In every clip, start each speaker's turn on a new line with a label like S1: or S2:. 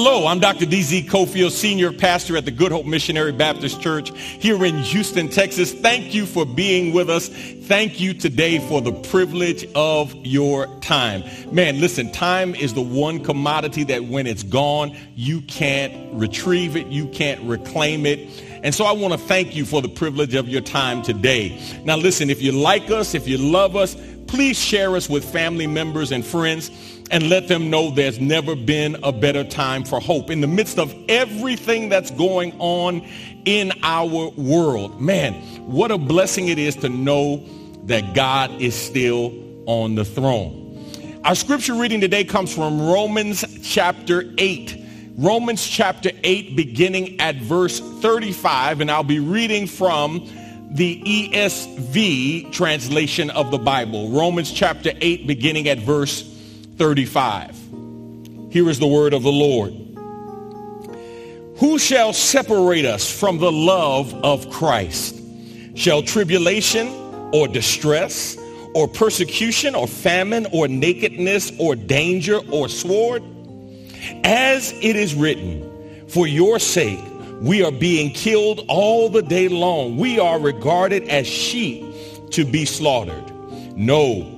S1: Hello, I'm Dr. D.Z. Cofield, Senior Pastor at the Good Hope Missionary Baptist Church here in Houston, Texas. Thank you for being with us. Thank you today for the privilege of your time. Man, listen, time is the one commodity that when it's gone, you can't retrieve it, you can't reclaim it. And so I want to thank you for the privilege of your time today. Now listen, if you like us, if you love us, please share us with family members and friends and let them know there's never been a better time for hope. In the midst of everything that's going on in our world, man, what a blessing it is to know that God is still on the throne. Our scripture reading today comes from Romans chapter 8. Romans chapter 8 beginning at verse 35 and I'll be reading from the ESV translation of the Bible. Romans chapter 8 beginning at verse 35. Here is the word of the Lord. Who shall separate us from the love of Christ? Shall tribulation or distress or persecution or famine or nakedness or danger or sword? As it is written, for your sake we are being killed all the day long. We are regarded as sheep to be slaughtered. No,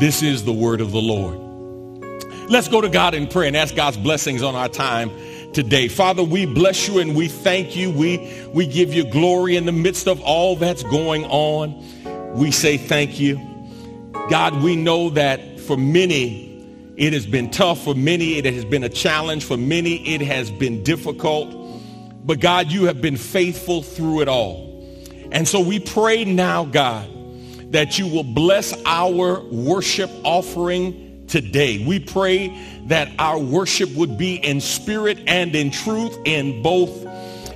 S1: This is the word of the Lord. Let's go to God in prayer and ask God's blessings on our time today. Father, we bless you and we thank you. We, we give you glory in the midst of all that's going on. We say thank you. God, we know that for many, it has been tough. For many, it has been a challenge. For many, it has been difficult. But God, you have been faithful through it all. And so we pray now, God, that you will bless our worship offering today. We pray that our worship would be in spirit and in truth, in both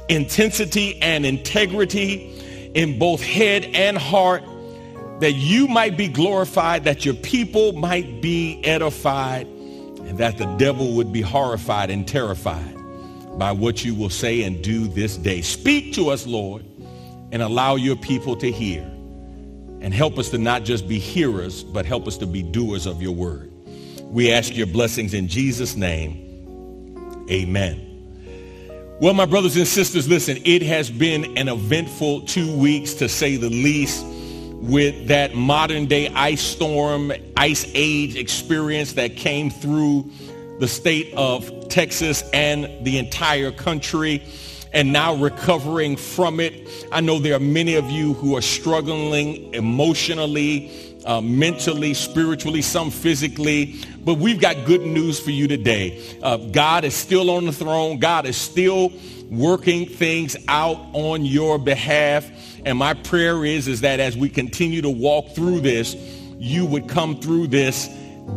S1: intensity and integrity, in both head and heart, that you might be glorified, that your people might be edified, and that the devil would be horrified and terrified by what you will say and do this day. Speak to us, Lord, and allow your people to hear. And help us to not just be hearers, but help us to be doers of your word. We ask your blessings in Jesus' name. Amen. Well, my brothers and sisters, listen, it has been an eventful two weeks to say the least with that modern day ice storm, ice age experience that came through the state of Texas and the entire country and now recovering from it. I know there are many of you who are struggling emotionally, uh, mentally, spiritually, some physically, but we've got good news for you today. Uh, God is still on the throne. God is still working things out on your behalf. And my prayer is, is that as we continue to walk through this, you would come through this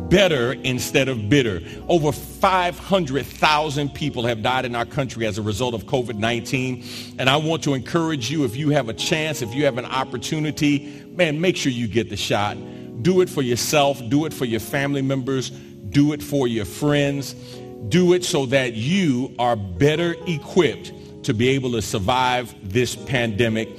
S1: better instead of bitter. Over 500,000 people have died in our country as a result of COVID-19. And I want to encourage you, if you have a chance, if you have an opportunity, man, make sure you get the shot. Do it for yourself. Do it for your family members. Do it for your friends. Do it so that you are better equipped to be able to survive this pandemic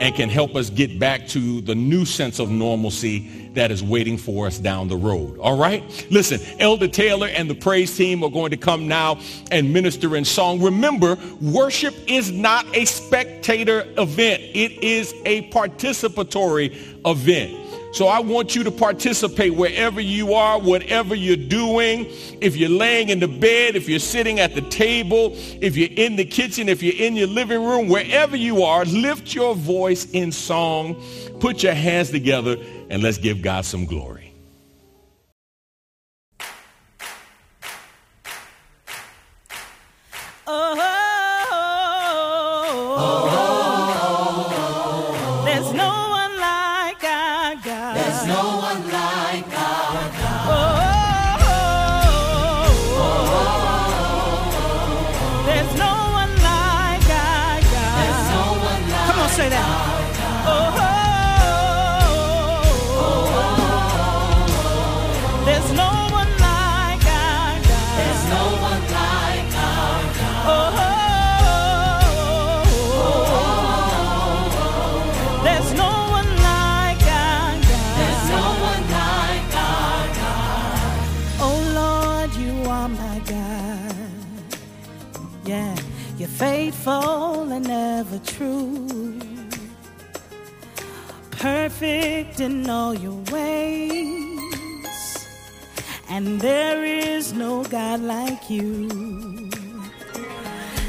S1: and can help us get back to the new sense of normalcy that is waiting for us down the road. All right? Listen, Elder Taylor and the praise team are going to come now and minister in song. Remember, worship is not a spectator event. It is a participatory event. So I want you to participate wherever you are, whatever you're doing. If you're laying in the bed, if you're sitting at the table, if you're in the kitchen, if you're in your living room, wherever you are, lift your voice in song, put your hands together, and let's give God some glory.
S2: true, perfect in all your ways, and there is no God like you.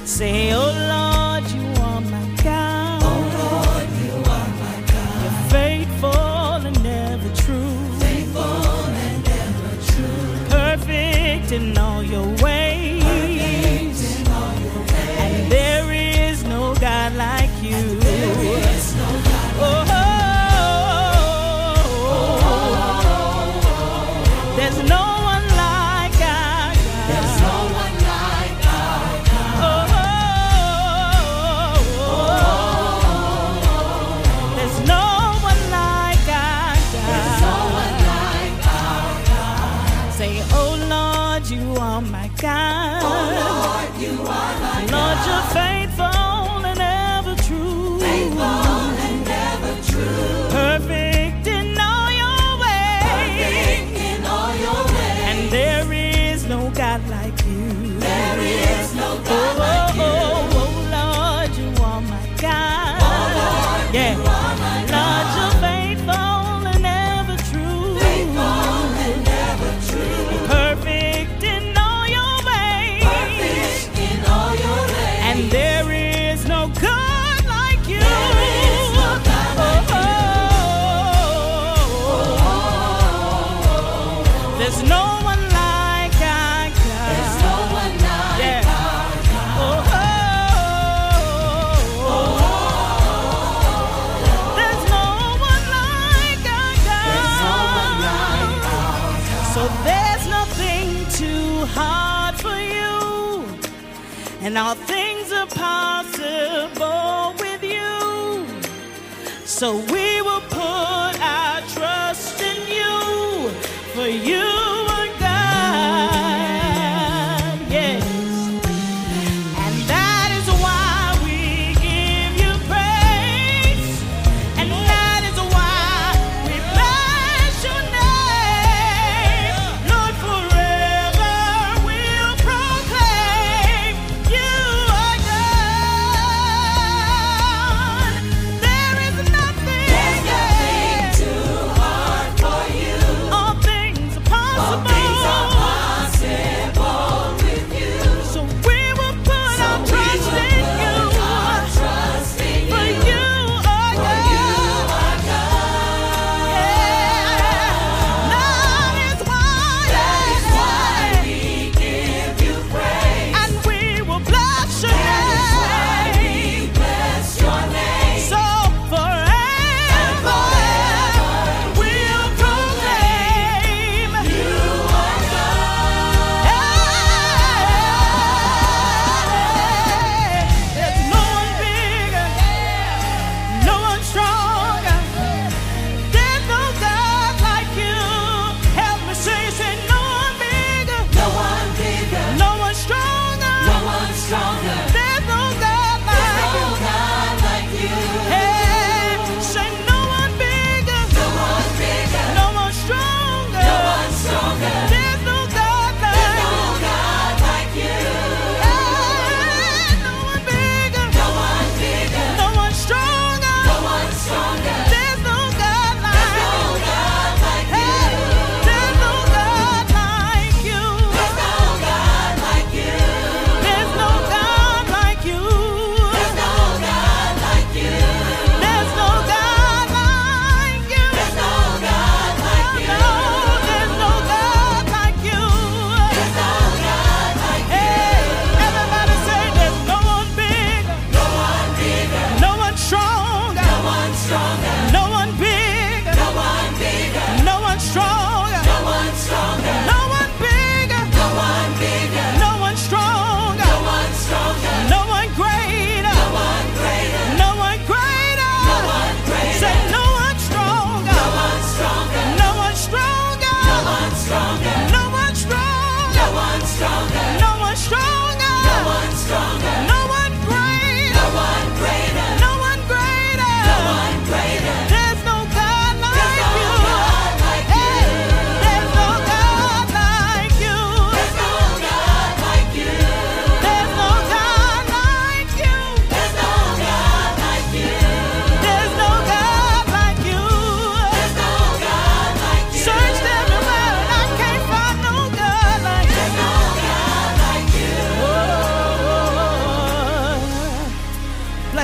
S2: Say, Oh Lord, you are my God.
S3: Oh Lord, you are my God.
S2: You're faithful and ever true.
S3: Faithful and
S2: ever true. Perfect in all your ways So we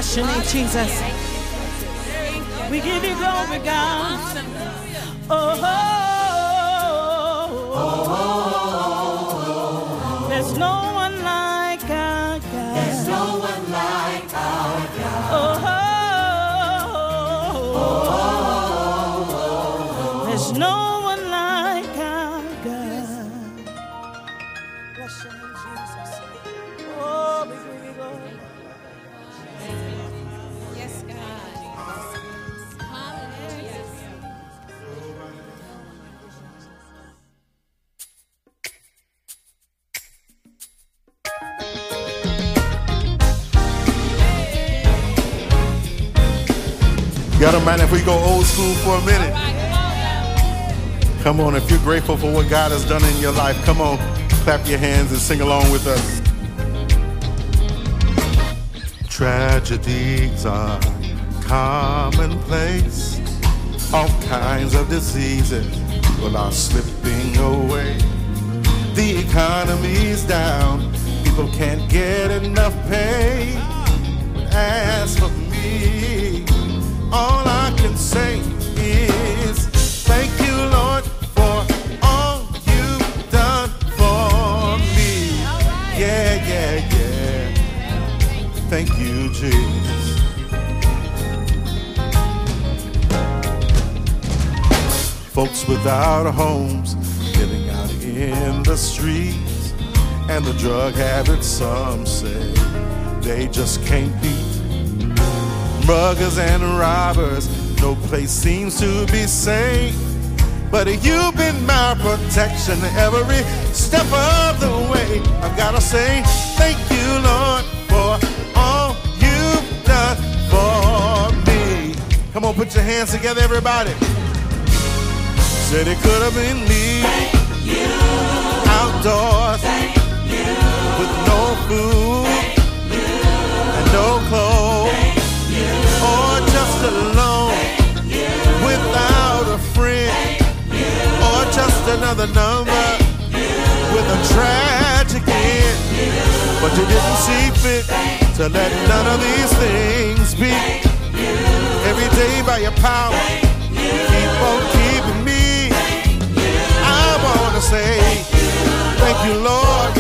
S2: Bless your name, Jesus. We give you glory, God. Oh, there's
S4: go old school for a minute? Come on, if you're grateful for what God has done in your life, come on, clap your hands and sing along with us. Tragedies are commonplace. All kinds of diseases well, are slipping away. The economy's down. People can't get enough pay. But as for me, all I can say is thank you, Lord, for all you've done for me. Yeah, yeah, yeah. Thank you, Jesus. Folks without homes living out in the streets, and the drug habits, some say they just can't beat. Muggers and robbers, no place seems to be safe. But you've been my protection every step of the way. I've gotta say, thank you, Lord, for all you've done for me. Come on, put your hands together, everybody. Said it could have been me. Thank you. Outdoors Thank you. with no food and no clothes alone without a friend or just another number with a tragic end. But you didn't see fit to let none of these things be. Every day by your power, you keep on keeping me. I wanna say thank you, Lord,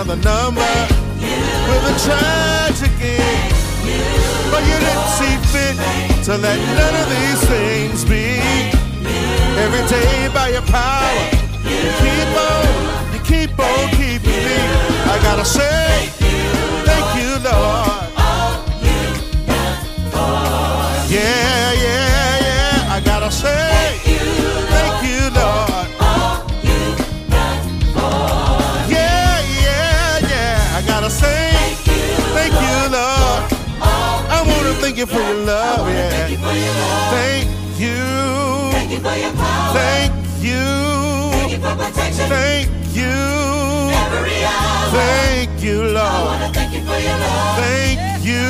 S4: another number with a tragic end. But you didn't see fit to let none of these things be. Every day by your power, you keep on, you keep on keeping me. I gotta say, thank you, Lord. Thank you for your love, yeah. Thank you.
S3: Thank you for your power.
S4: Thank you.
S3: Thank you for protection.
S4: Thank you.
S3: Every hour.
S4: Thank you,
S3: I
S4: Lord.
S3: wanna thank you for your love.
S4: Thank
S3: Thank you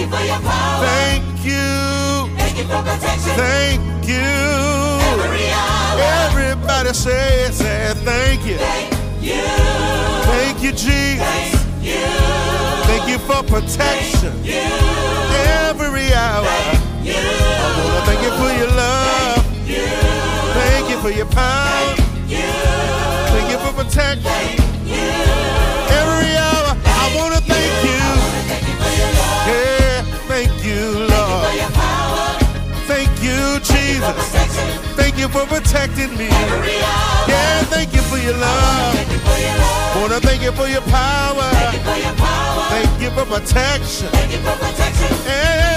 S4: you.
S3: for your power.
S4: Thank you.
S3: Thank you for protection.
S4: Thank you.
S3: Every hour.
S4: Everybody say say thank you.
S3: Thank you.
S4: Thank you, Jesus.
S3: Thank you.
S4: Thank you for protection
S3: You.
S4: For your power.
S3: You.
S4: Thank you for protection
S3: You.
S4: every hour. I wanna thank you.
S3: Thank you for your love.
S4: Yeah, thank you,
S3: For your power.
S4: Thank you, Jesus. Thank you for protecting me.
S3: Every hour.
S4: Yeah, thank you for your love.
S3: Thank you.
S4: Wanna thank you for your power.
S3: Thank you for your power.
S4: Thank you for protection
S3: Thank you for protection.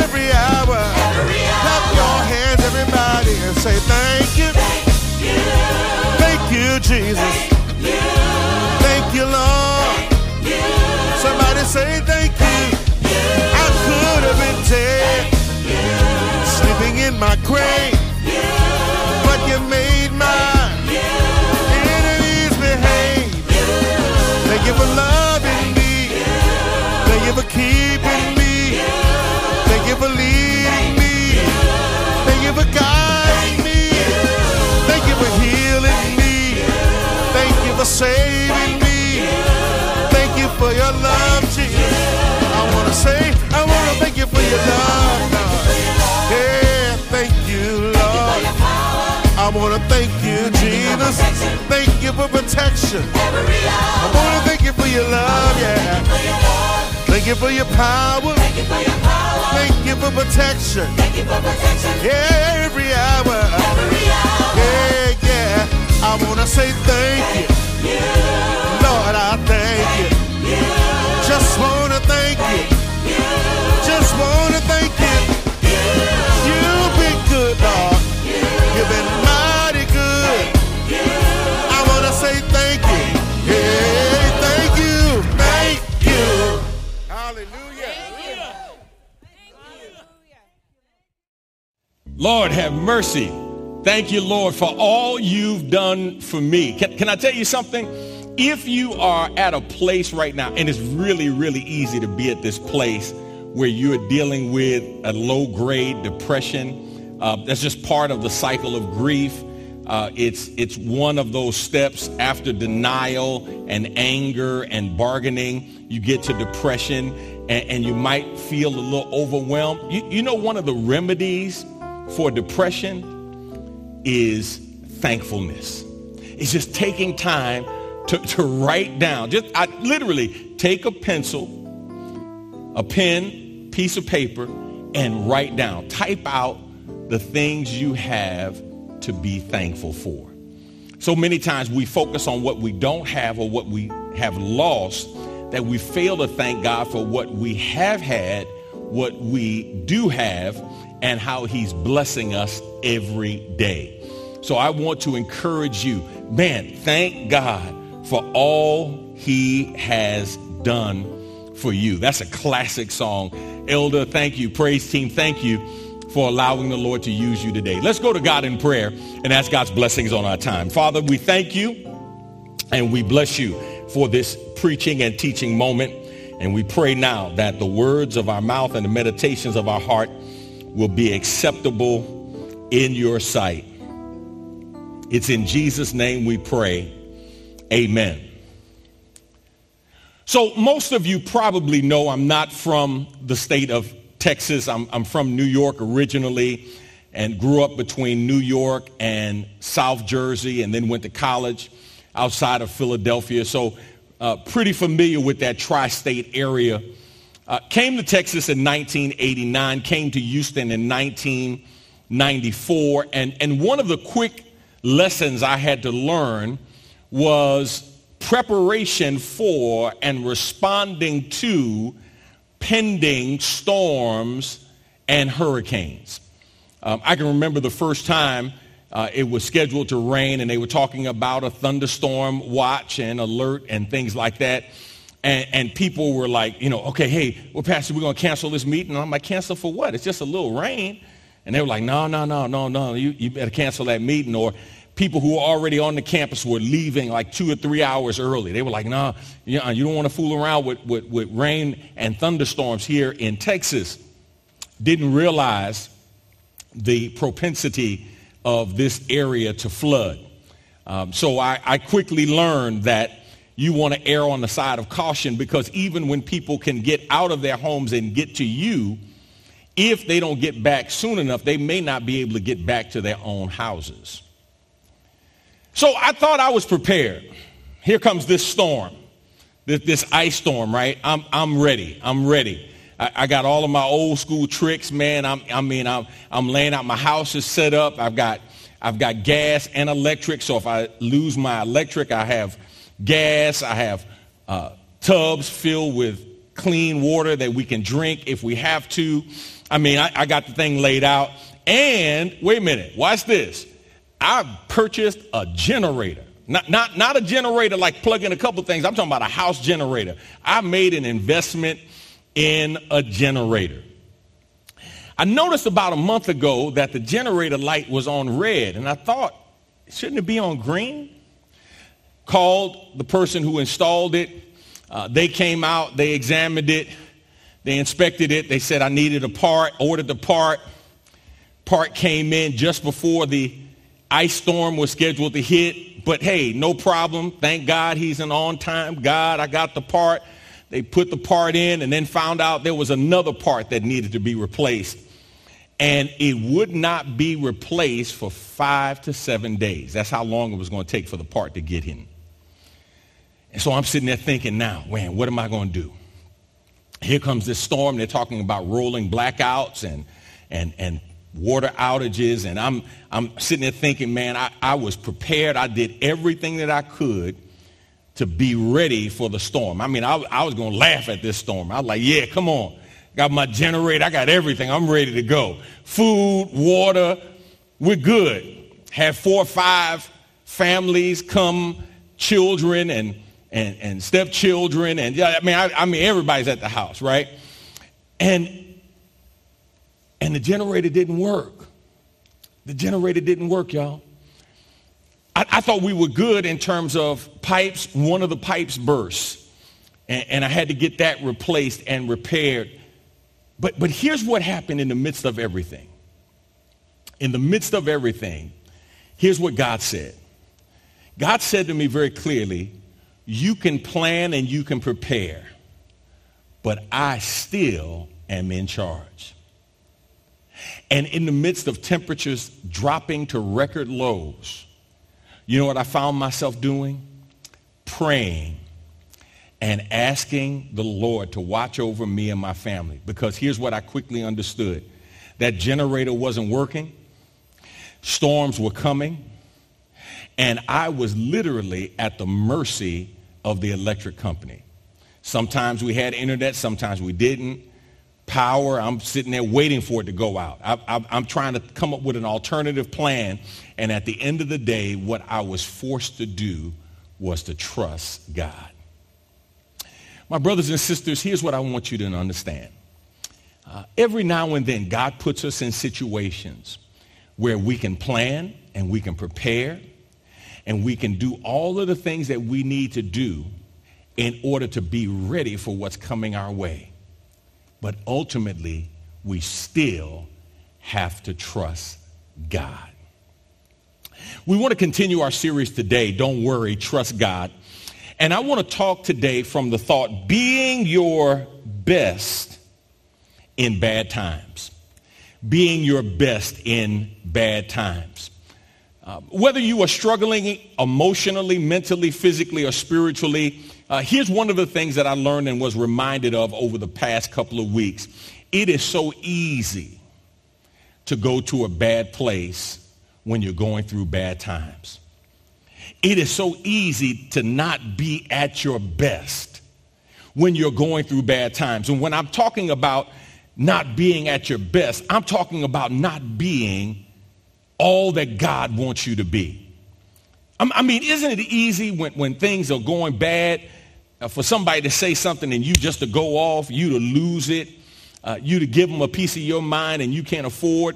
S4: every hour.
S3: Every hour.
S4: Clap your hands, everybody, and say thank you.
S3: You.
S4: Thank you, Jesus. Thank you, Lord. Somebody say thank you. I could have been dead, sleeping in my grave, but you made my enemies behave. Thank you for loving me. Thank you for keeping me. Thank you for leaving. For saving me. Thank you for your love, Jesus. I want to say, I want to thank you for your love, God. Yeah, thank you, Lord. I want to thank you, Jesus. Thank you for protection. I want to thank you for your love, yeah. Thank you for your power. Thank you for your power. Thank you for protection. Thank you for protection. Yeah, every hour. Yeah, yeah. I want to say thank you. Lord, I thank you. Just want to thank you. Just want to thank you. You've been good, Lord. You've been mighty good. I want to say thank you. Hey, thank you. Thank you. Hallelujah.
S1: Lord, have mercy. Thank you, Lord, for all you've done for me. Can, can I tell you something? If you are at a place right now, and it's really, really easy to be at this place where you're dealing with a low-grade depression, uh, that's just part of the cycle of grief. Uh, it's, it's one of those steps after denial and anger and bargaining. You get to depression and, and you might feel a little overwhelmed. You, you know one of the remedies for depression is thankfulness. It's just taking time to, to write down. Just I literally take a pencil, a pen, piece of paper, and write down. Type out the things you have to be thankful for. So many times we focus on what we don't have or what we have lost that we fail to thank God for what we have had, what we do have, and how he's blessing us every day. So I want to encourage you, man, thank God for all he has done for you. That's a classic song. Elder, thank you. Praise team, thank you for allowing the Lord to use you today. Let's go to God in prayer and ask God's blessings on our time. Father, we thank you and we bless you for this preaching and teaching moment. And we pray now that the words of our mouth and the meditations of our heart will be acceptable in your sight. It's in Jesus' name we pray. Amen. So most of you probably know I'm not from the state of Texas. I'm, I'm from New York originally and grew up between New York and South Jersey and then went to college outside of Philadelphia. So uh, pretty familiar with that tri-state area. Uh, came to Texas in 1989, came to Houston in 1994. And, and one of the quick lessons I had to learn was preparation for and responding to pending storms and hurricanes. Um, I can remember the first time uh, it was scheduled to rain and they were talking about a thunderstorm watch and alert and things like that. And, and people were like, you know, okay, hey, well, Pastor, we're going to cancel this meeting. I'm like, cancel for what? It's just a little rain. And they were like, no, no, no, no, no, you, you better cancel that meeting. Or people who were already on the campus were leaving like two or three hours early. They were like, no, nah, you, don't want to fool around with, with, with rain and thunderstorms here in Texas. Didn't realize the propensity of this area to flood. Um, so I, I quickly learned that you want to err on the side of caution because even when people can get out of their homes and get to you, if they don't get back soon enough, they may not be able to get back to their own houses. So I thought I was prepared. Here comes this storm, this, this ice storm, right? I'm, I'm ready. I'm ready. I, I, got all of my old school tricks, man. I'm, I mean, I'm, I'm laying out my house is set up. I've got, I've got gas and electric. So if I lose my electric, I have gas. I have uh, tubs filled with clean water that we can drink if we have to. I mean, I, I got the thing laid out. And wait a minute, watch this. I purchased a generator. Not, not, not a generator like plugging a couple things. I'm talking about a house generator. I made an investment in a generator. I noticed about a month ago that the generator light was on red, and I thought, shouldn't it be on green? Called the person who installed it, Uh, they came out, they examined it, they inspected it. They said I needed a part, ordered the part. Part came in just before the ice storm was scheduled to hit. But hey, no problem. Thank God he's an on-time God. I got the part. They put the part in and then found out there was another part that needed to be replaced. And it would not be replaced for five to seven days. That's how long it was going to take for the part to get in. And so I'm sitting there thinking now, man, what am I going to do? Here comes this storm. They're talking about rolling blackouts and, and, and water outages. And I'm, I'm sitting there thinking, man, I, I was prepared. I did everything that I could to be ready for the storm. I mean, I, I was going to laugh at this storm. I was like, yeah, come on. Got my generator. I got everything. I'm ready to go. Food, water, we're good. Had four or five families come, children and, and, and stepchildren. And yeah, I mean, I, I mean, everybody's at the house, right? And and the generator didn't work. The generator didn't work, y'all. I, I, thought we were good in terms of pipes. One of the pipes burst, and, and I had to get that replaced and repaired. But, but here's what happened in the midst of everything. In the midst of everything, here's what God said. God said to me very clearly, you can plan and you can prepare, but I still am in charge. And in the midst of temperatures dropping to record lows, you know what I found myself doing? Praying and asking the Lord to watch over me and my family. Because here's what I quickly understood. That generator wasn't working. Storms were coming. And I was literally at the mercy of the electric company. Sometimes we had internet, sometimes we didn't power. I'm sitting there waiting for it to go out. I, am trying to come up with an alternative plan. And at the end of the day, what I was forced to do was to trust God. My brothers and sisters, here's what I want you to understand. Uh, every now and then, God puts us in situations where we can plan and we can prepare and we can do all of the things that we need to do in order to be ready for what's coming our way. But ultimately, we still have to trust God. We want to continue our series today, Don't Worry, Trust God. And I want to talk today from the thought, being your best in bad times. Being your best in bad times. Uh, whether you are struggling emotionally, mentally, physically, or spiritually, uh, here's one of the things that I learned and was reminded of over the past couple of weeks. It is so easy to go to a bad place when you're going through bad times. It is so easy to not be at your best when you're going through bad times. And when I'm talking about not being at your best, I'm talking about not being all that God wants you to be. I mean, isn't it easy when, when things are going bad uh, for somebody to say something and you just to go off, you to lose it, uh, you to give them a piece of your mind and you can't afford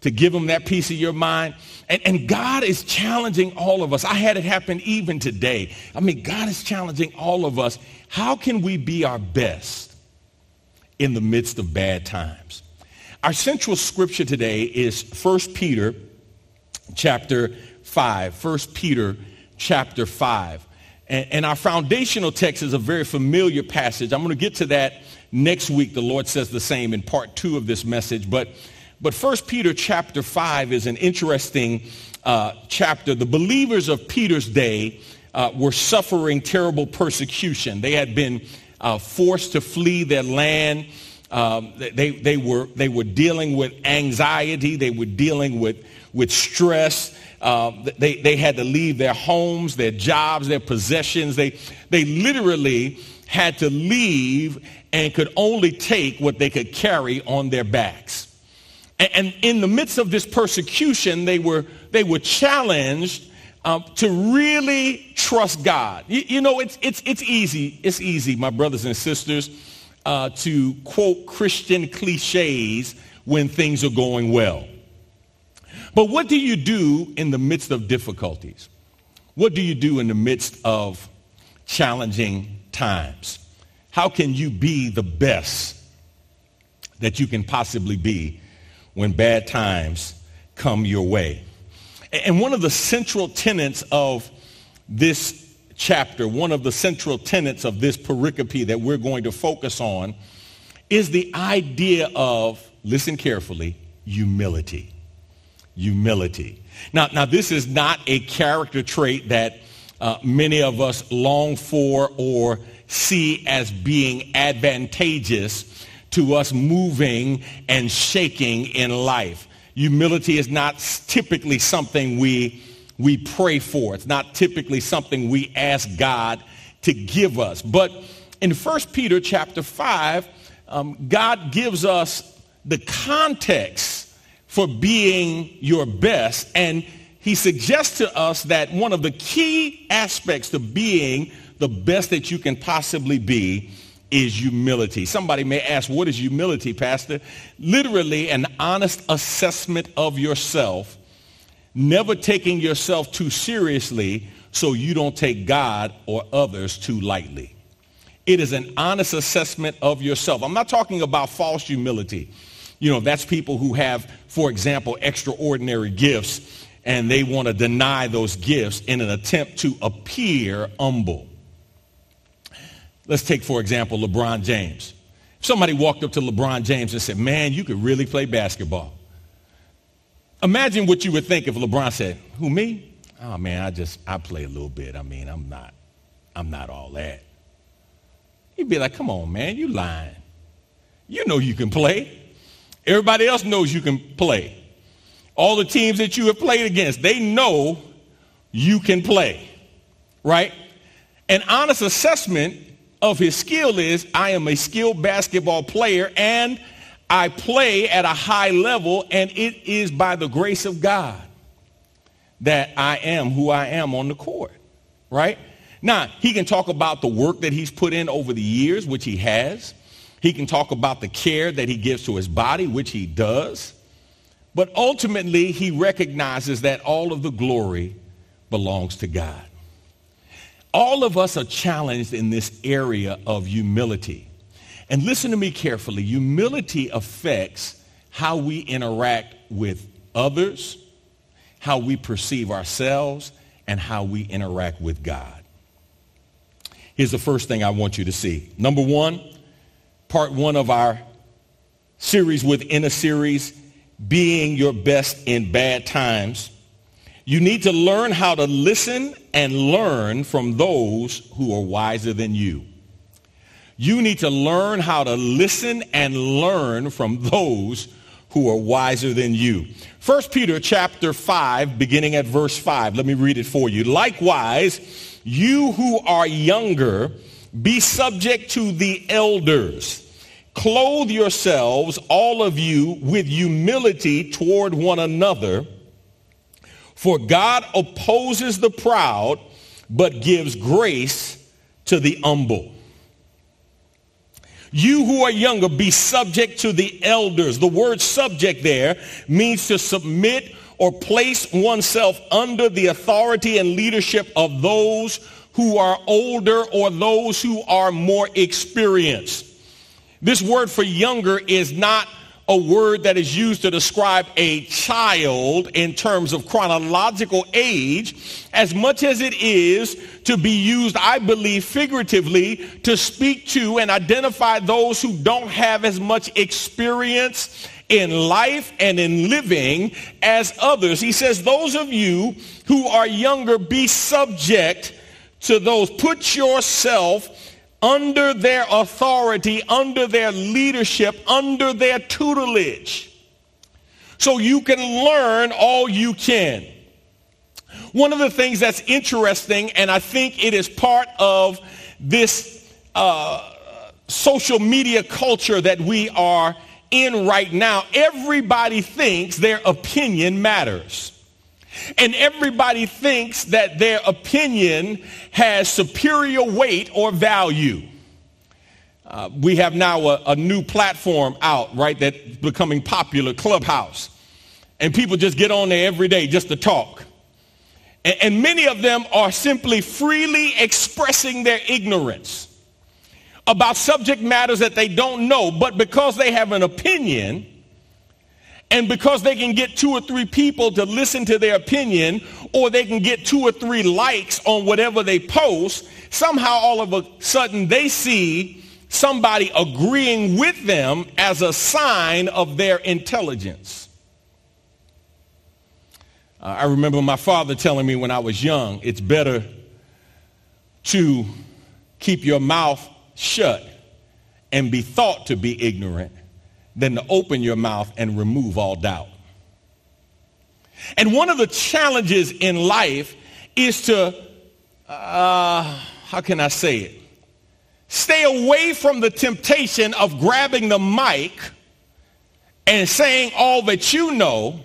S1: to give them that piece of your mind. And, and God is challenging all of us. I had it happen even today. I mean, God is challenging all of us. How can we be our best in the midst of bad times? Our central scripture today is 1 Peter chapter 5. 1 Peter chapter 5. And, and our foundational text is a very familiar passage. I'm going to get to that next week. The Lord says the same in part two of this message. But, but 1 Peter chapter 5 is an interesting uh, chapter. The believers of Peter's day uh, were suffering terrible persecution. They had been uh, forced to flee their land. Um, they, they, were, they were dealing with anxiety. They were dealing with, with stress. Uh, they, they had to leave their homes, their jobs, their possessions. They, they literally had to leave and could only take what they could carry on their backs. And, and in the midst of this persecution, they were, they were challenged um, to really trust God. You, you, know, it's, it's, it's easy. It's easy, my brothers and sisters, uh, to quote Christian cliches when things are going well. But what do you do in the midst of difficulties? What do you do in the midst of challenging times? How can you be the best that you can possibly be when bad times come your way? And one of the central tenets of this chapter, one of the central tenets of this pericope that we're going to focus on is the idea of, listen carefully, humility. Humility. Now, now this is not a character trait that uh, many of us long for or see as being advantageous to us moving and shaking in life. Humility is not typically something we, we pray for. It's not typically something we ask God to give us. But in 1 Peter chapter 5, um, God gives us the context for being your best. And he suggests to us that one of the key aspects to being the best that you can possibly be is humility. Somebody may ask, what is humility, Pastor? Literally an honest assessment of yourself, never taking yourself too seriously so you don't take God or others too lightly. It is an honest assessment of yourself. I'm not talking about false humility. You know, that's people who have, for example, extraordinary gifts and they want to deny those gifts in an attempt to appear humble. Let's take, for example, LeBron James. If somebody walked up to LeBron James and said, man, you could really play basketball. Imagine what you would think if LeBron said, who, me? Oh, man, I just, I play a little bit. I mean, I'm not, I'm not all that. You'd be like, come on, man, you lying. You know you can play. Everybody else knows you can play. All the teams that you have played against, they know you can play, right? An honest assessment of his skill is I am a skilled basketball player and I play at a high level and it is by the grace of God that I am who I am on the court, right? Now, he can talk about the work that he's put in over the years, which he has. He can talk about the care that he gives to his body, which he does. But ultimately, he recognizes that all of the glory belongs to God. All of us are challenged in this area of humility. And listen to me carefully. Humility affects how we interact with others, how we perceive ourselves, and how we interact with God. Here's the first thing I want you to see. Number one, part one of our series within a series, being your best in bad times. You need to learn how to listen and learn from those who are wiser than you. You need to learn how to listen and learn from those who are wiser than you. 1 Peter chapter 5, beginning at verse 5. Let me read it for you. Likewise, you who are younger, be subject to the elders. Clothe yourselves, all of you, with humility toward one another for God opposes the proud, but gives grace to the humble. You who are younger, be subject to the elders. The word subject there means to submit or place oneself under the authority and leadership of those who are older or those who are more experienced. This word for younger is not a word that is used to describe a child in terms of chronological age as much as it is to be used, I believe, figuratively to speak to and identify those who don't have as much experience in life and in living as others. He says, those of you who are younger, be subject to those. Put yourself under their authority, under their leadership, under their tutelage. So you can learn all you can. One of the things that's interesting, and I think it is part of this uh, social media culture that we are in right now, everybody thinks their opinion matters. And everybody thinks that their opinion has superior weight or value. Uh, we have now a, a new platform out, right, that's becoming popular, Clubhouse. And people just get on there every day just to talk. And, and many of them are simply freely expressing their ignorance about subject matters that they don't know, but because they have an opinion, and because they can get two or three people to listen to their opinion, or they can get two or three likes on whatever they post, somehow all of a sudden they see somebody agreeing with them as a sign of their intelligence. Uh, I remember my father telling me when I was young, it's better to keep your mouth shut and be thought to be ignorant than to open your mouth and remove all doubt. And one of the challenges in life is to, uh, how can I say it? Stay away from the temptation of grabbing the mic and saying all that you know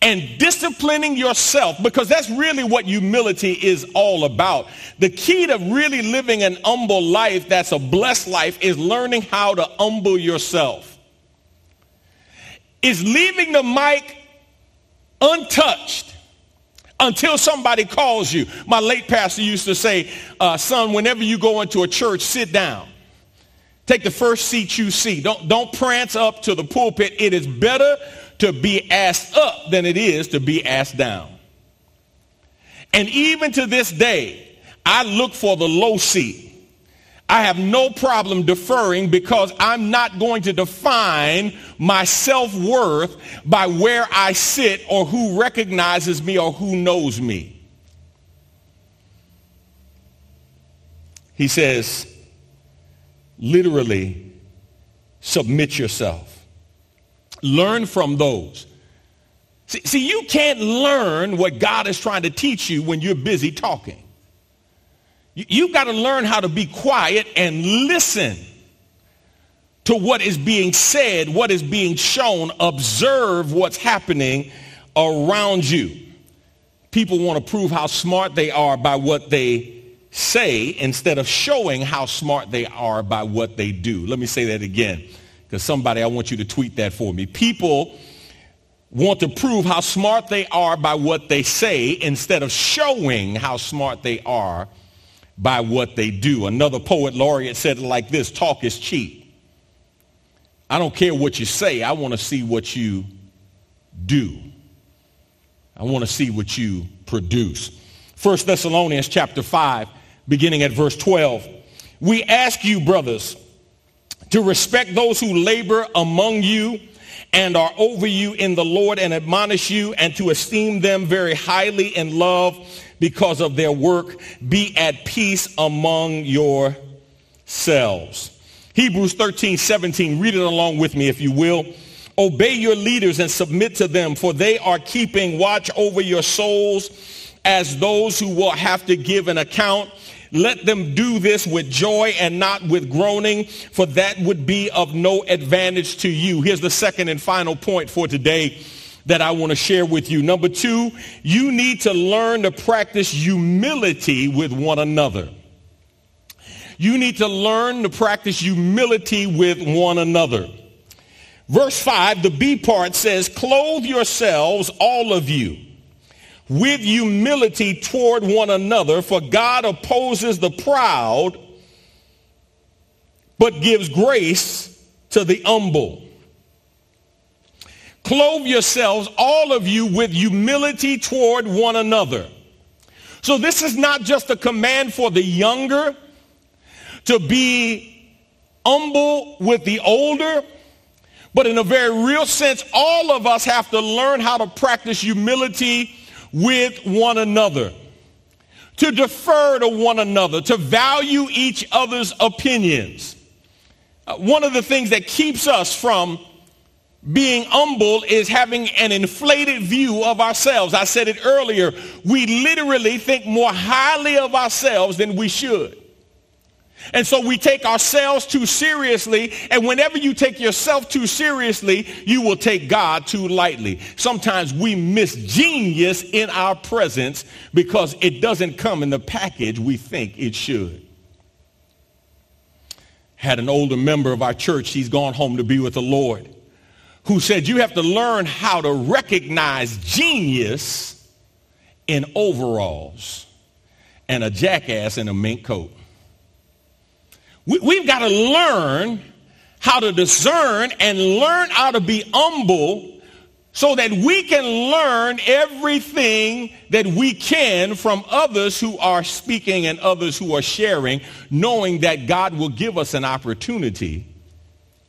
S1: and disciplining yourself because that's really what humility is all about. The key to really living an humble life that's a blessed life is learning how to humble yourself. Is leaving the mic untouched until somebody calls you. My late pastor used to say, uh, son, whenever you go into a church, sit down. Take the first seat you see. Don't, don't prance up to the pulpit. It is better to be asked up than it is to be asked down. And even to this day, I look for the low seat. I have no problem deferring because I'm not going to define my self-worth by where I sit or who recognizes me or who knows me. He says, literally, submit yourself. Learn from those. See, see, you can't learn what God is trying to teach you when you're busy talking. You, you've got to learn how to be quiet and listen to what is being said, what is being shown, observe what's happening around you. People want to prove how smart they are by what they say instead of showing how smart they are by what they do. Let me say that again. Because somebody, I want you to tweet that for me. People want to prove how smart they are by what they say instead of showing how smart they are by what they do. Another poet laureate said it like this, talk is cheap. I don't care what you say. I want to see what you do. I want to see what you produce. 1 Thessalonians chapter 5, beginning at verse 12. We ask you, brothers, to respect those who labor among you and are over you in the Lord and admonish you and to esteem them very highly in love because of their work. Be at peace among yourselves. Hebrews 13, 17. Read it along with me if you will. Obey your leaders and submit to them, for they are keeping watch over your souls as those who will have to give an account. Let them do this with joy and not with groaning, for that would be of no advantage to you. Here's the second and final point for today that I want to share with you. Number two, you need to learn to practice humility with one another. You need to learn to practice humility with one another. Verse 5, the B part says, clothe yourselves, all of you with humility toward one another, for God opposes the proud, but gives grace to the humble. Clothe yourselves, all of you, with humility toward one another. So this is not just a command for the younger to be humble with the older, but in a very real sense, all of us have to learn how to practice humility with one another, to defer to one another, to value each other's opinions. Uh, one of the things that keeps us from being humble is having an inflated view of ourselves. I said it earlier. We literally think more highly of ourselves than we should. And so we take ourselves too seriously. And whenever you take yourself too seriously, you will take God too lightly. Sometimes we miss genius in our presence because it doesn't come in the package we think it should. Had an older member of our church, he's gone home to be with the Lord, who said, you have to learn how to recognize genius in overalls and a jackass in a mink coat. We, we've got to learn how to discern and learn how to be humble so that we can learn everything that we can from others who are speaking and others who are sharing, knowing that God will give us an opportunity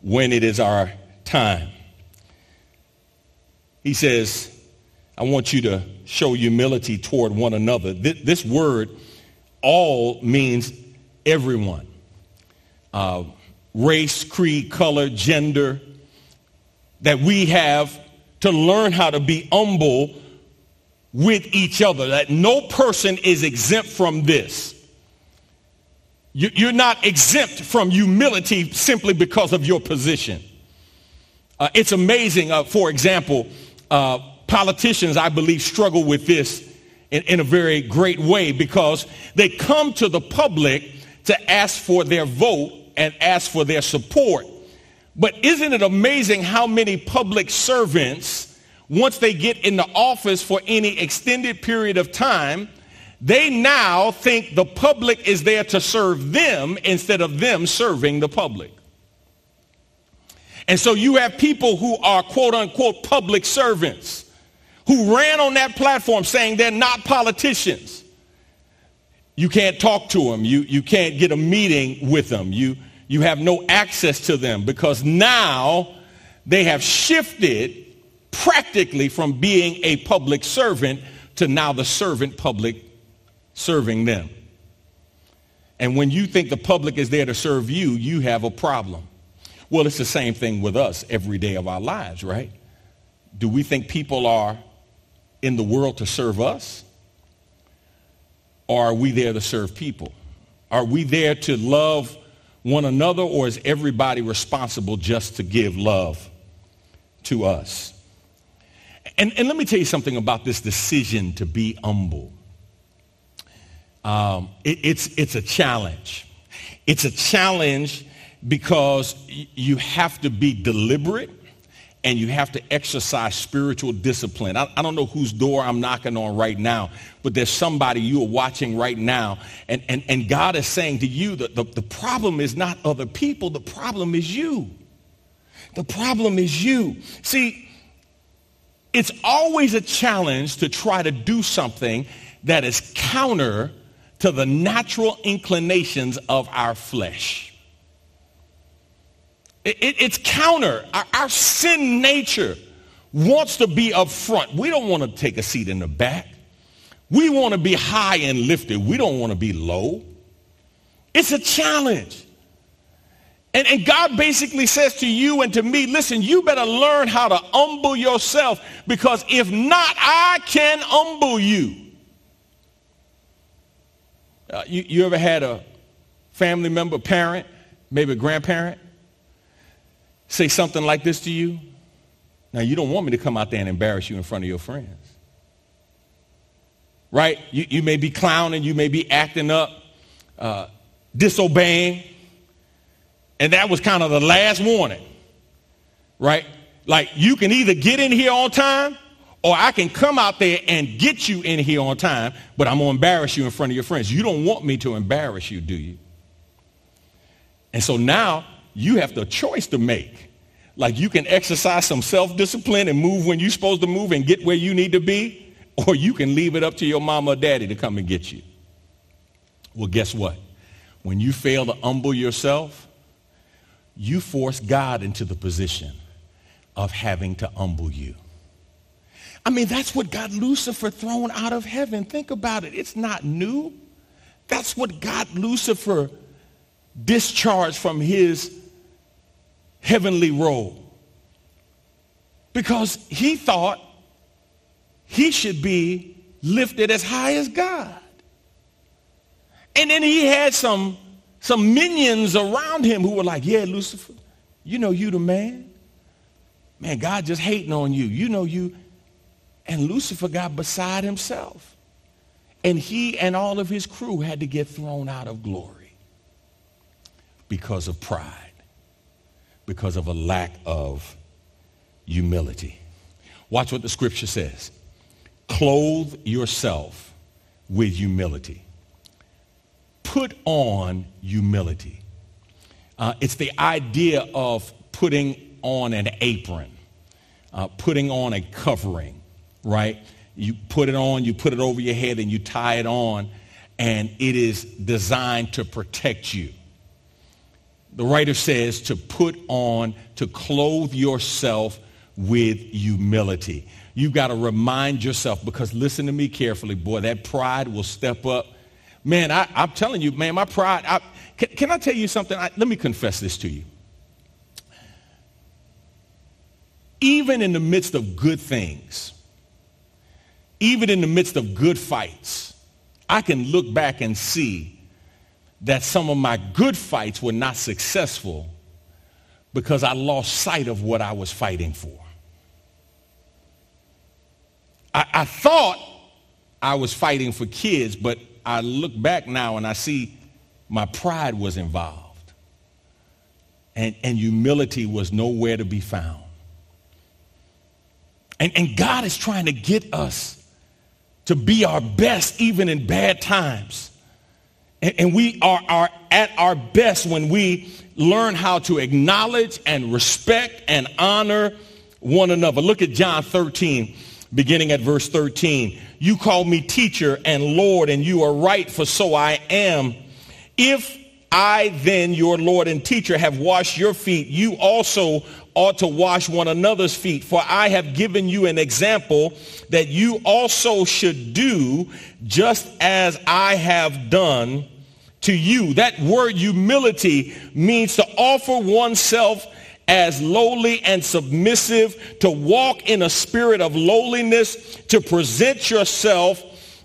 S1: when it is our time. He says, I want you to show humility toward one another. This word, all, means everyone. Uh, race, creed, color, gender, that we have to learn how to be humble with each other, that no person is exempt from this. You're not exempt from humility simply because of your position. Uh, it's amazing, uh, for example, uh, politicians, I believe, struggle with this in, in a very great way because they come to the public to ask for their vote and ask for their support. But isn't it amazing how many public servants, once they get in the office for any extended period of time, they now think the public is there to serve them instead of them serving the public. And so you have people who are quote unquote public servants who ran on that platform saying they're not politicians. You can't talk to them. You, you can't get a meeting with them. You, you have no access to them because now they have shifted practically from being a public servant to now the servant public serving them. And when you think the public is there to serve you, you have a problem. Well, it's the same thing with us every day of our lives, right? Do we think people are in the world to serve us? Or are we there to serve people? Are we there to love one another, or is everybody responsible just to give love to us? And, and let me tell you something about this decision to be humble. Um, it, it's, it's a challenge. It's a challenge because you have to be deliberate and you have to exercise spiritual discipline. I, I, don't know whose door I'm knocking on right now, but there's somebody you are watching right now, and, and, and God is saying to you that the, the problem is not other people, the problem is you. The problem is you. See, it's always a challenge to try to do something that is counter to the natural inclinations of our flesh. It, it's counter. Our, our sin nature wants to be up front. We don't want to take a seat in the back. We want to be high and lifted. We don't want to be low. It's a challenge. And, and, God basically says to you and to me, listen, you better learn how to humble yourself because if not, I can humble you. Uh, you. You ever had a family member, parent, maybe a grandparent, say something like this to you, now you don't want me to come out there and embarrass you in front of your friends. Right? You, you may be clowning, you may be acting up, uh, disobeying. And that was kind of the last warning. Right? Like you can either get in here on time or I can come out there and get you in here on time, but I'm going to embarrass you in front of your friends. You don't want me to embarrass you, do you? And so now you have the choice to make. Like you can exercise some self-discipline and move when you're supposed to move and get where you need to be, or you can leave it up to your mama or daddy to come and get you. Well, guess what? When you fail to humble yourself, you force God into the position of having to humble you. I mean, that's what got Lucifer thrown out of heaven. Think about it. It's not new. That's what got Lucifer discharged from his heavenly role because he thought he should be lifted as high as God. And then he had some, some minions around him who were like, yeah, Lucifer, you know you the man. Man, God just hating on you. You know you. And Lucifer got beside himself. And he and all of his crew had to get thrown out of glory because of pride because of a lack of humility. Watch what the scripture says. clothe yourself with humility. Put on humility. Uh, it's the idea of putting on an apron, uh, putting on a covering, right? You put it on, you put it over your head, and you tie it on, and it is designed to protect you. The writer says to put on, to clothe yourself with humility. You've got to remind yourself, because listen to me carefully, boy, that pride will step up. Man, I, am telling you, man, my pride, I, can, can, I tell you something? I, let me confess this to you. Even in the midst of good things, even in the midst of good fights, I can look back and see that some of my good fights were not successful because I lost sight of what I was fighting for. I, I, thought I was fighting for kids, but I look back now and I see my pride was involved. And, and humility was nowhere to be found. And, and God is trying to get us to be our best even in bad times. And, we are, are at our best when we learn how to acknowledge and respect and honor one another. Look at John 13, beginning at verse 13. You call me teacher and Lord, and you are right, for so I am. If I then, your Lord and teacher, have washed your feet, you also ought to wash one another's feet. For I have given you an example that you also should do just as I have done to you. That word humility means to offer oneself as lowly and submissive, to walk in a spirit of lowliness, to present yourself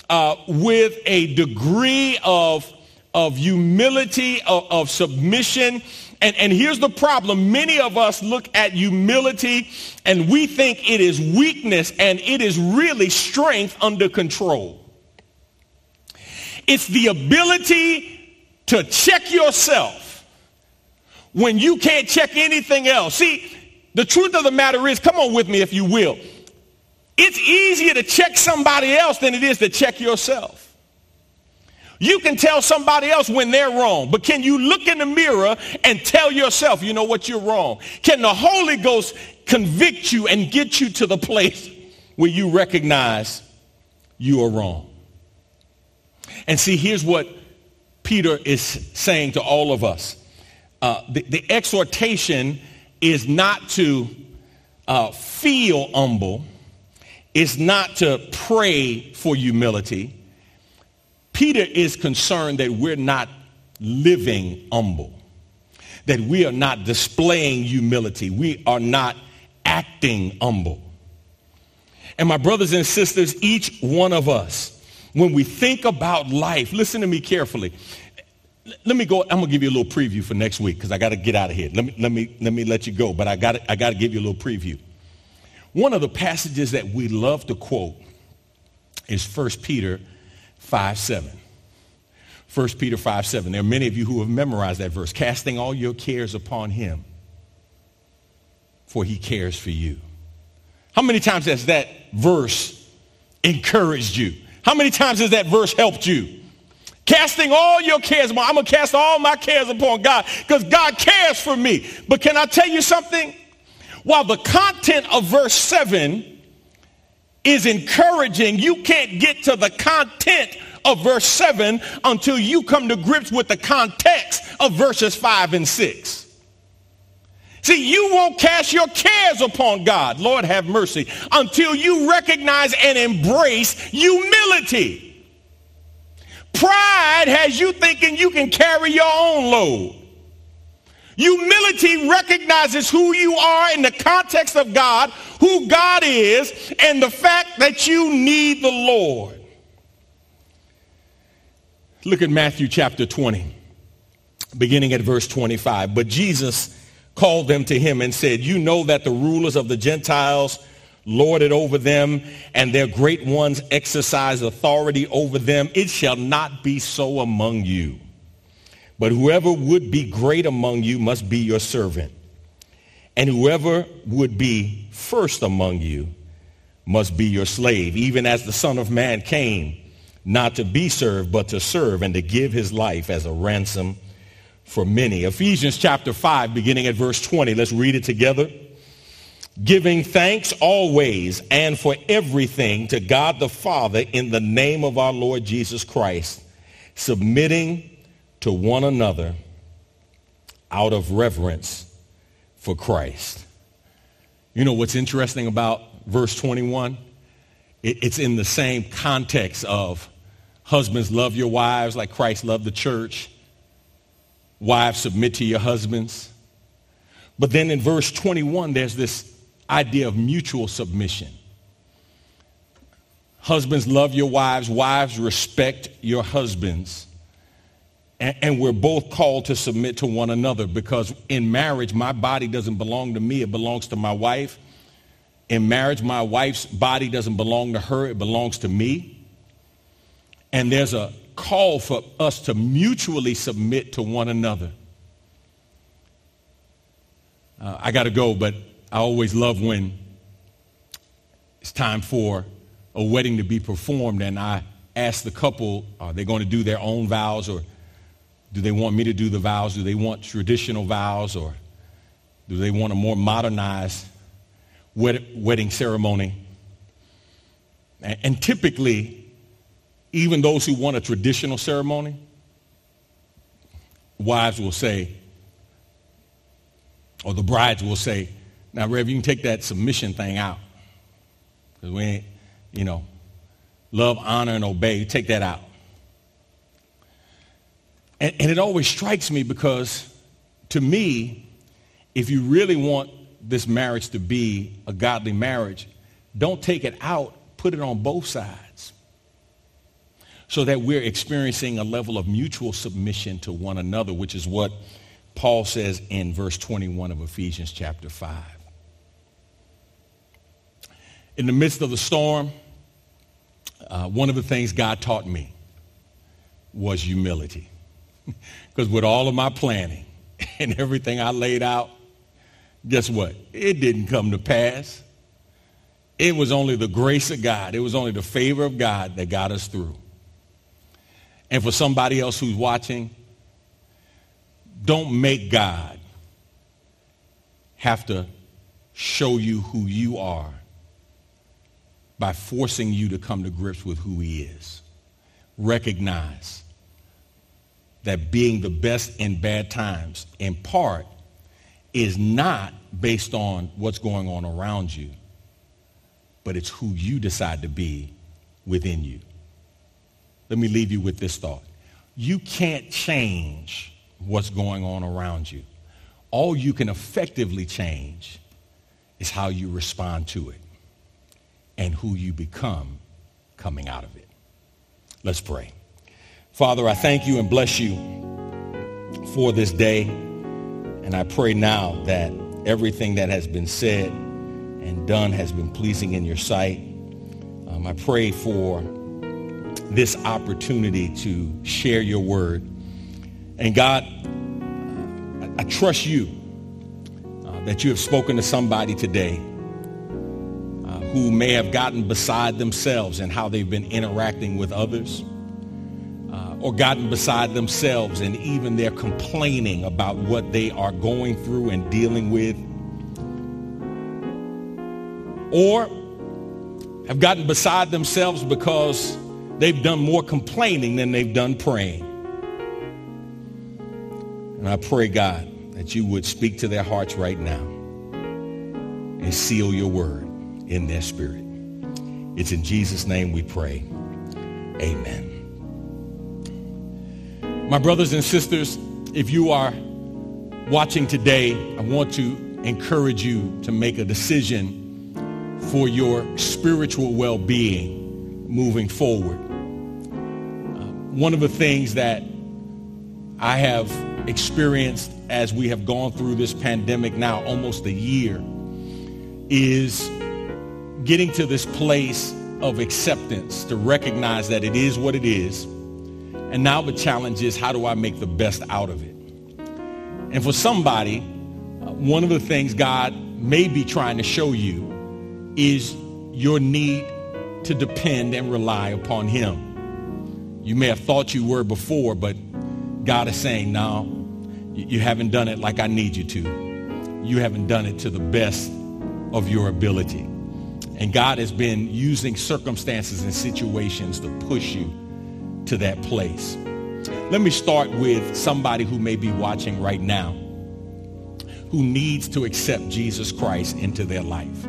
S1: uh, with a degree of, of humility, of, of submission, and, and here's the problem. Many of us look at humility and we think it is weakness and it is really strength under control. It's the ability to check yourself when you can't check anything else. See, the truth of the matter is, come on with me if you will. It's easier to check somebody else than it is to check yourself. You can tell somebody else when they're wrong, but can you look in the mirror and tell yourself, you know what, you're wrong? Can the Holy Ghost convict you and get you to the place where you recognize you are wrong? And see, here's what Peter is saying to all of us. Uh, the, the, exhortation is not to uh, feel humble. It's not to pray for humility. Peter is concerned that we're not living humble, that we are not displaying humility. We are not acting humble. And my brothers and sisters, each one of us, when we think about life, listen to me carefully. Let me go. I'm gonna give you a little preview for next week because I got to get out of here. Let me let me let me let you go, but I gotta I got to give you a little preview. One of the passages that we love to quote is 1 Peter 5 7. 1 Peter 5 7. There are many of you who have memorized that verse. Casting all your cares upon him, for he cares for you. How many times has that verse encouraged you? How many times has that verse helped you? Casting all your cares upon, I'm going to cast all my cares upon God because God cares for me. But can I tell you something? While the content of verse 7 is encouraging, you can't get to the content of verse 7 until you come to grips with the context of verses 5 and 6. See, you won't cast your cares upon God, Lord have mercy, until you recognize and embrace humility. Pride has you thinking you can carry your own load. Humility recognizes who you are in the context of God, who God is, and the fact that you need the Lord. Look at Matthew chapter 20, beginning at verse 25. But Jesus called them to him and said, You know that the rulers of the Gentiles lord it over them, and their great ones exercise authority over them. It shall not be so among you. But whoever would be great among you must be your servant. And whoever would be first among you must be your slave, even as the Son of Man came not to be served, but to serve and to give his life as a ransom for many. Ephesians chapter 5, beginning at verse 20. Let's read it together. Giving thanks always and for everything to God the Father in the name of our Lord Jesus Christ, submitting to one another out of reverence for Christ. You know what's interesting about verse 21? It's in the same context of husbands love your wives like Christ loved the church. Wives submit to your husbands. But then in verse 21, there's this idea of mutual submission. Husbands love your wives. Wives respect your husbands. And, we're both called to submit to one another because in marriage, my body doesn't belong to me. It belongs to my wife. In marriage, my wife's body doesn't belong to her. It belongs to me. And there's a call for us to mutually submit to one another. Uh, I got to go, but I always love when it's time for a wedding to be performed and I ask the couple, are they going to do their own vows or do they want me to do the vows? Do they want traditional vows or do they want a more modernized wed- wedding ceremony? And, and typically, even those who want a traditional ceremony, wives will say, or the brides will say, now, Rev, you can take that submission thing out. Because we ain't, you know, love, honor, and obey. Take that out. And, and it always strikes me because to me, if you really want this marriage to be a godly marriage, don't take it out, put it on both sides so that we're experiencing a level of mutual submission to one another, which is what Paul says in verse 21 of Ephesians chapter 5. In the midst of the storm, uh, one of the things God taught me was humility. Because with all of my planning and everything I laid out, guess what? It didn't come to pass. It was only the grace of God. It was only the favor of God that got us through. And for somebody else who's watching, don't make God have to show you who you are by forcing you to come to grips with who he is. Recognize that being the best in bad times, in part, is not based on what's going on around you, but it's who you decide to be within you. Let me leave you with this thought. You can't change what's going on around you. All you can effectively change is how you respond to it and who you become coming out of it. Let's pray. Father, I thank you and bless you for this day. And I pray now that everything that has been said and done has been pleasing in your sight. Um, I pray for this opportunity to share your word. And God, I, I trust you uh, that you have spoken to somebody today who may have gotten beside themselves and how they've been interacting with others, uh, or gotten beside themselves and even they're complaining about what they are going through and dealing with, or have gotten beside themselves because they've done more complaining than they've done praying. And I pray, God, that you would speak to their hearts right now and seal your word in their spirit. It's in Jesus' name we pray. Amen. My brothers and sisters, if you are watching today, I want to encourage you to make a decision for your spiritual well-being moving forward. Uh, one of the things that I have experienced as we have gone through this pandemic now almost a year is getting to this place of acceptance to recognize that it is what it is. And now the challenge is how do I make the best out of it? And for somebody, uh, one of the things God may be trying to show you is your need to depend and rely upon him. You may have thought you were before, but God is saying, no, you haven't done it like I need you to. You haven't done it to the best of your ability. And God has been using circumstances and situations to push you to that place. Let me start with somebody who may be watching right now who needs to accept Jesus Christ into their life.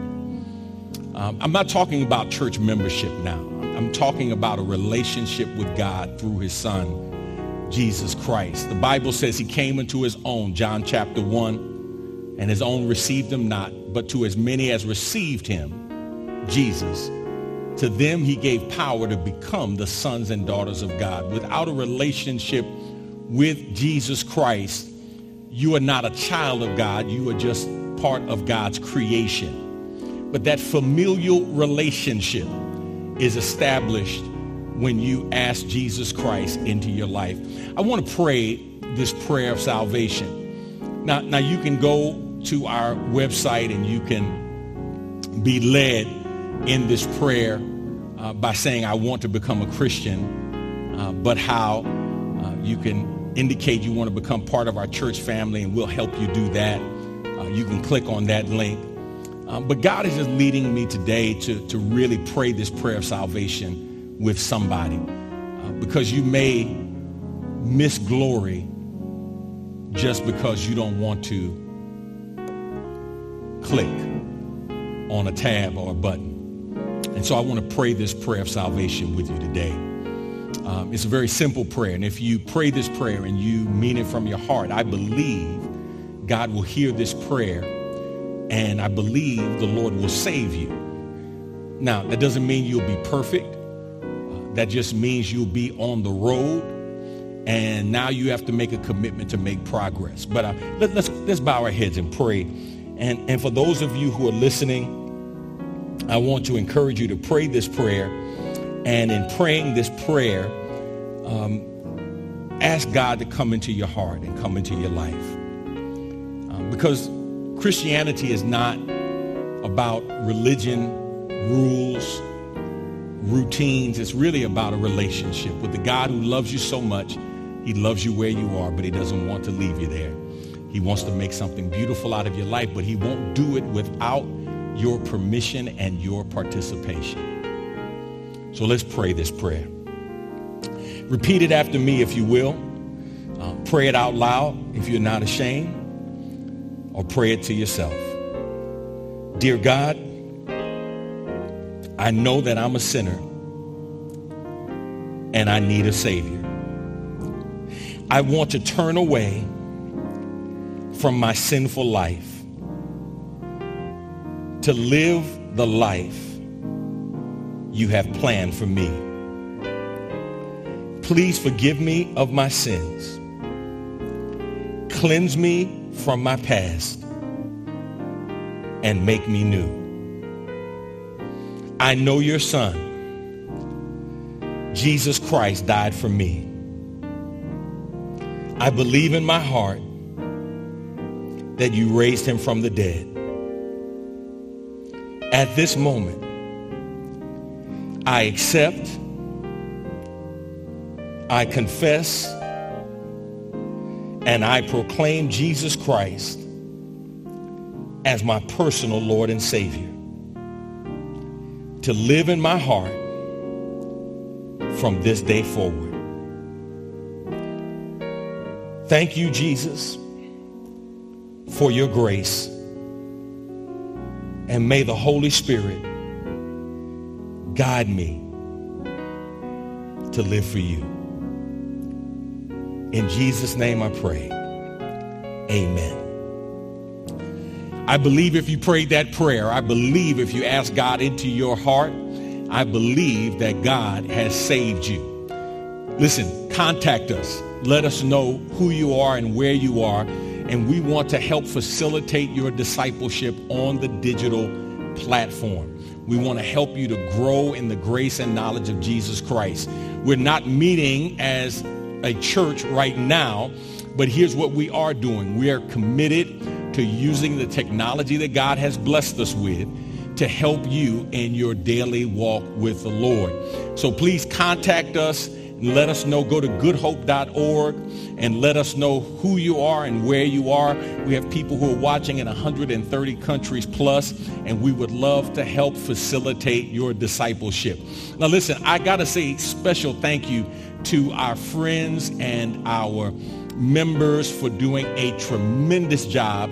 S1: Um, I'm not talking about church membership now. I'm talking about a relationship with God through his son, Jesus Christ. The Bible says he came into his own, John chapter 1, and his own received him not, but to as many as received him, Jesus, to them he gave power to become the sons and daughters of God. Without a relationship with Jesus Christ, you are not a child of God. You are just part of God's creation. But that familial relationship is established when you ask Jesus Christ into your life. I want to pray this prayer of salvation. Now, now you can go to our website and you can be led in this prayer uh, by saying, I want to become a Christian, uh, but how uh, you can indicate you want to become part of our church family and we'll help you do that. Uh, you can click on that link. Um, but God is just leading me today to, to really pray this prayer of salvation with somebody uh, because you may miss glory just because you don't want to click on a tab or a button. And so I want to pray this prayer of salvation with you today. Um, it's a very simple prayer. And if you pray this prayer and you mean it from your heart, I believe God will hear this prayer and I believe the Lord will save you. Now, that doesn't mean you'll be perfect. Uh, that just means you'll be on the road and now you have to make a commitment to make progress. But uh, let, us let's, let's bow our heads and pray. And, and for those of you who are listening, I want to encourage you to pray this prayer. And in praying this prayer, um, ask God to come into your heart and come into your life. Um, because Christianity is not about religion, rules, routines. It's really about a relationship with the God who loves you so much. He loves you where you are, but he doesn't want to leave you there. He wants to make something beautiful out of your life, but he won't do it without your permission and your participation. So let's pray this prayer. Repeat it after me if you will. Uh, pray it out loud if you're not ashamed, or pray it to yourself. Dear God, I know that I'm a sinner and I need a Savior. I want to turn away from my sinful life to live the life you have planned for me. Please forgive me of my sins. Cleanse me from my past and make me new. I know your son, Jesus Christ, died for me. I believe in my heart that you raised him from the dead. At this moment, I accept, I confess, and I proclaim Jesus Christ as my personal Lord and Savior to live in my heart from this day forward. Thank you, Jesus, for your grace and may the Holy Spirit guide me to live for you. In Jesus' name I pray. Amen. I believe if you prayed that prayer, I believe if you ask God into your heart, I believe that God has saved you. Listen, contact us. Let us know who you are and where you are and we want to help facilitate your discipleship on the digital platform. We want to help you to grow in the grace and knowledge of Jesus Christ. We're not meeting as a church right now, but here's what we are doing. We are committed to using the technology that God has blessed us with to help you in your daily walk with the Lord. So please contact us let us know. Go to goodhope.org and let us know who you are and where you are. We have people who are watching in 130 countries plus, and we would love to help facilitate your discipleship. Now listen, I got to say special thank you to our friends and our members for doing a tremendous job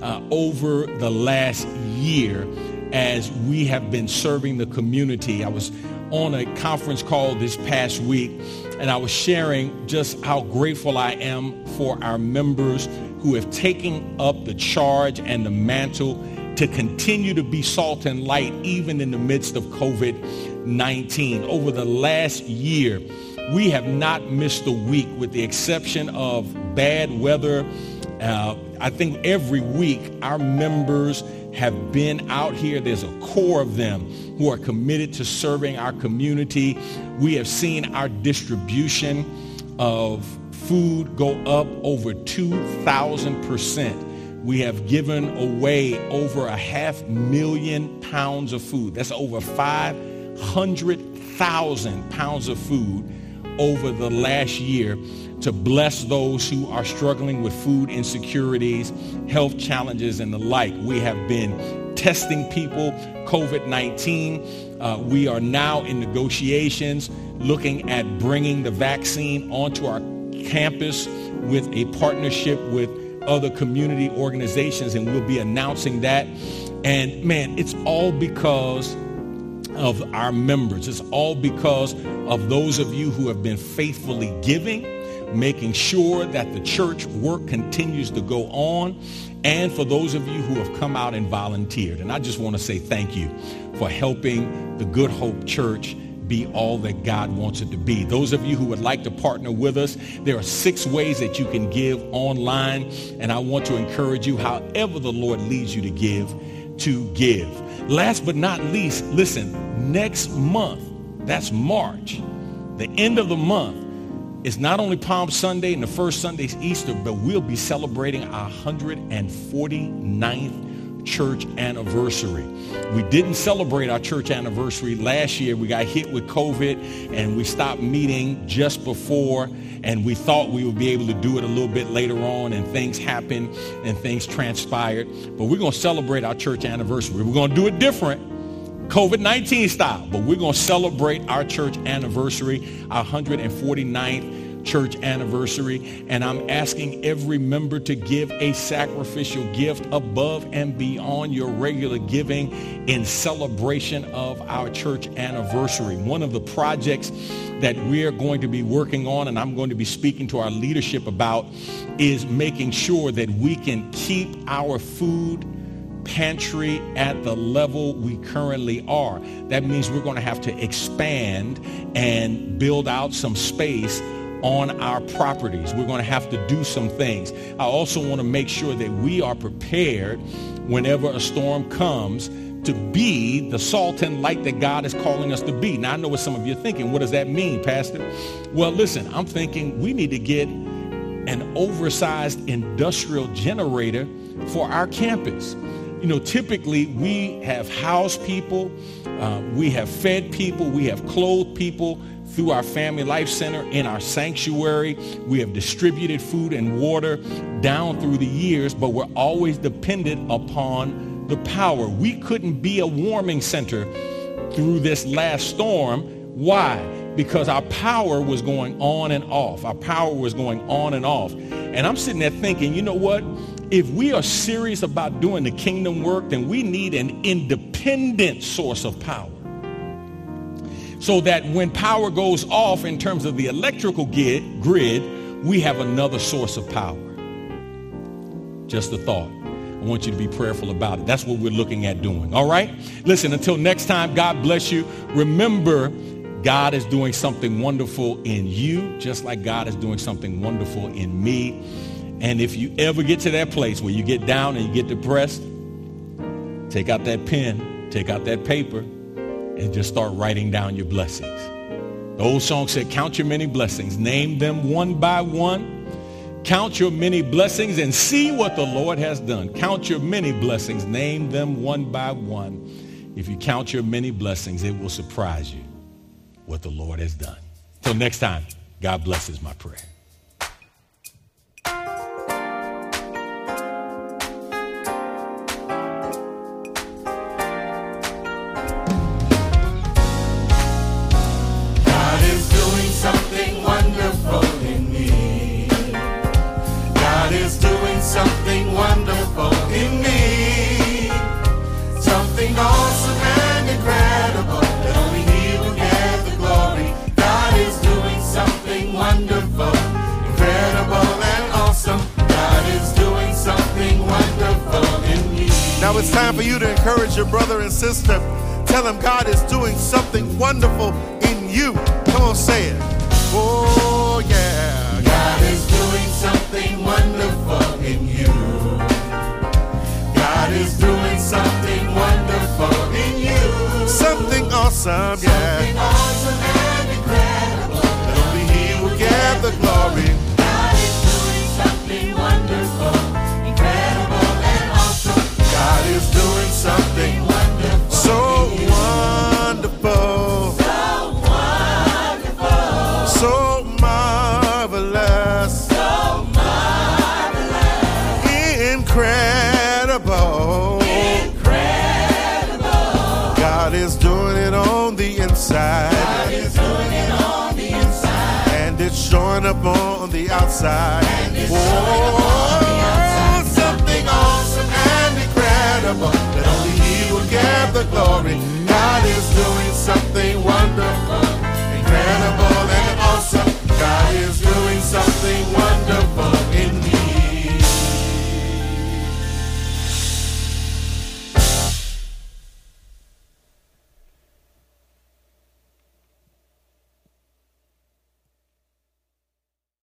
S1: uh, over the last year as we have been serving the community. I was on a conference call this past week and I was sharing just how grateful I am for our members who have taken up the charge and the mantle to continue to be salt and light even in the midst of COVID-19. Over the last year, we have not missed a week with the exception of bad weather. Uh, I think every week our members have been out here. There's a core of them who are committed to serving our community. We have seen our distribution of food go up over 2,000%. We have given away over a half million pounds of food. That's over 500,000 pounds of food over the last year to bless those who are struggling with food insecurities, health challenges, and the like. We have been testing people COVID-19. Uh, we are now in negotiations looking at bringing the vaccine onto our campus with a partnership with other community organizations, and we'll be announcing that. And man, it's all because of our members. It's all because of those of you who have been faithfully giving, making sure that the church work continues to go on, and for those of you who have come out and volunteered. And I just want to say thank you for helping the Good Hope Church be all that God wants it to be. Those of you who would like to partner with us, there are six ways that you can give online, and I want to encourage you, however the Lord leads you to give, to give. Last but not least, listen, next month, that's March, the end of the month, is not only Palm Sunday and the first Sunday is Easter, but we'll be celebrating our 149th church anniversary. We didn't celebrate our church anniversary last year. We got hit with COVID and we stopped meeting just before and we thought we would be able to do it a little bit later on and things happened and things transpired. But we're going to celebrate our church anniversary. We're going to do it different. COVID-19 style, but we're going to celebrate our church anniversary, our 149th church anniversary, and I'm asking every member to give a sacrificial gift above and beyond your regular giving in celebration of our church anniversary. One of the projects that we're going to be working on and I'm going to be speaking to our leadership about is making sure that we can keep our food pantry at the level we currently are. That means we're going to have to expand and build out some space on our properties. We're going to have to do some things. I also want to make sure that we are prepared whenever a storm comes to be the salt and light that God is calling us to be. Now, I know what some of you are thinking. What does that mean, Pastor? Well, listen, I'm thinking we need to get an oversized industrial generator for our campus. You know, typically we have housed people, uh, we have fed people, we have clothed people, through our Family Life Center in our sanctuary. We have distributed food and water down through the years, but we're always dependent upon the power. We couldn't be a warming center through this last storm. Why? Because our power was going on and off. Our power was going on and off. And I'm sitting there thinking, you know what? If we are serious about doing the kingdom work, then we need an independent source of power so that when power goes off in terms of the electrical grid, we have another source of power. Just a thought. I want you to be prayerful about it. That's what we're looking at doing. All right? Listen, until next time, God bless you. Remember, God is doing something wonderful in you, just like God is doing something wonderful in me. And if you ever get to that place where you get down and you get depressed, take out that pen, take out that paper, and just start writing down your blessings. The old song said, count your many blessings. Name them one by one. Count your many blessings and see what the Lord has done. Count your many blessings. Name them one by one
S4: If you count your many blessings, it will surprise you what the Lord has done. Till next time, God blesses my prayer.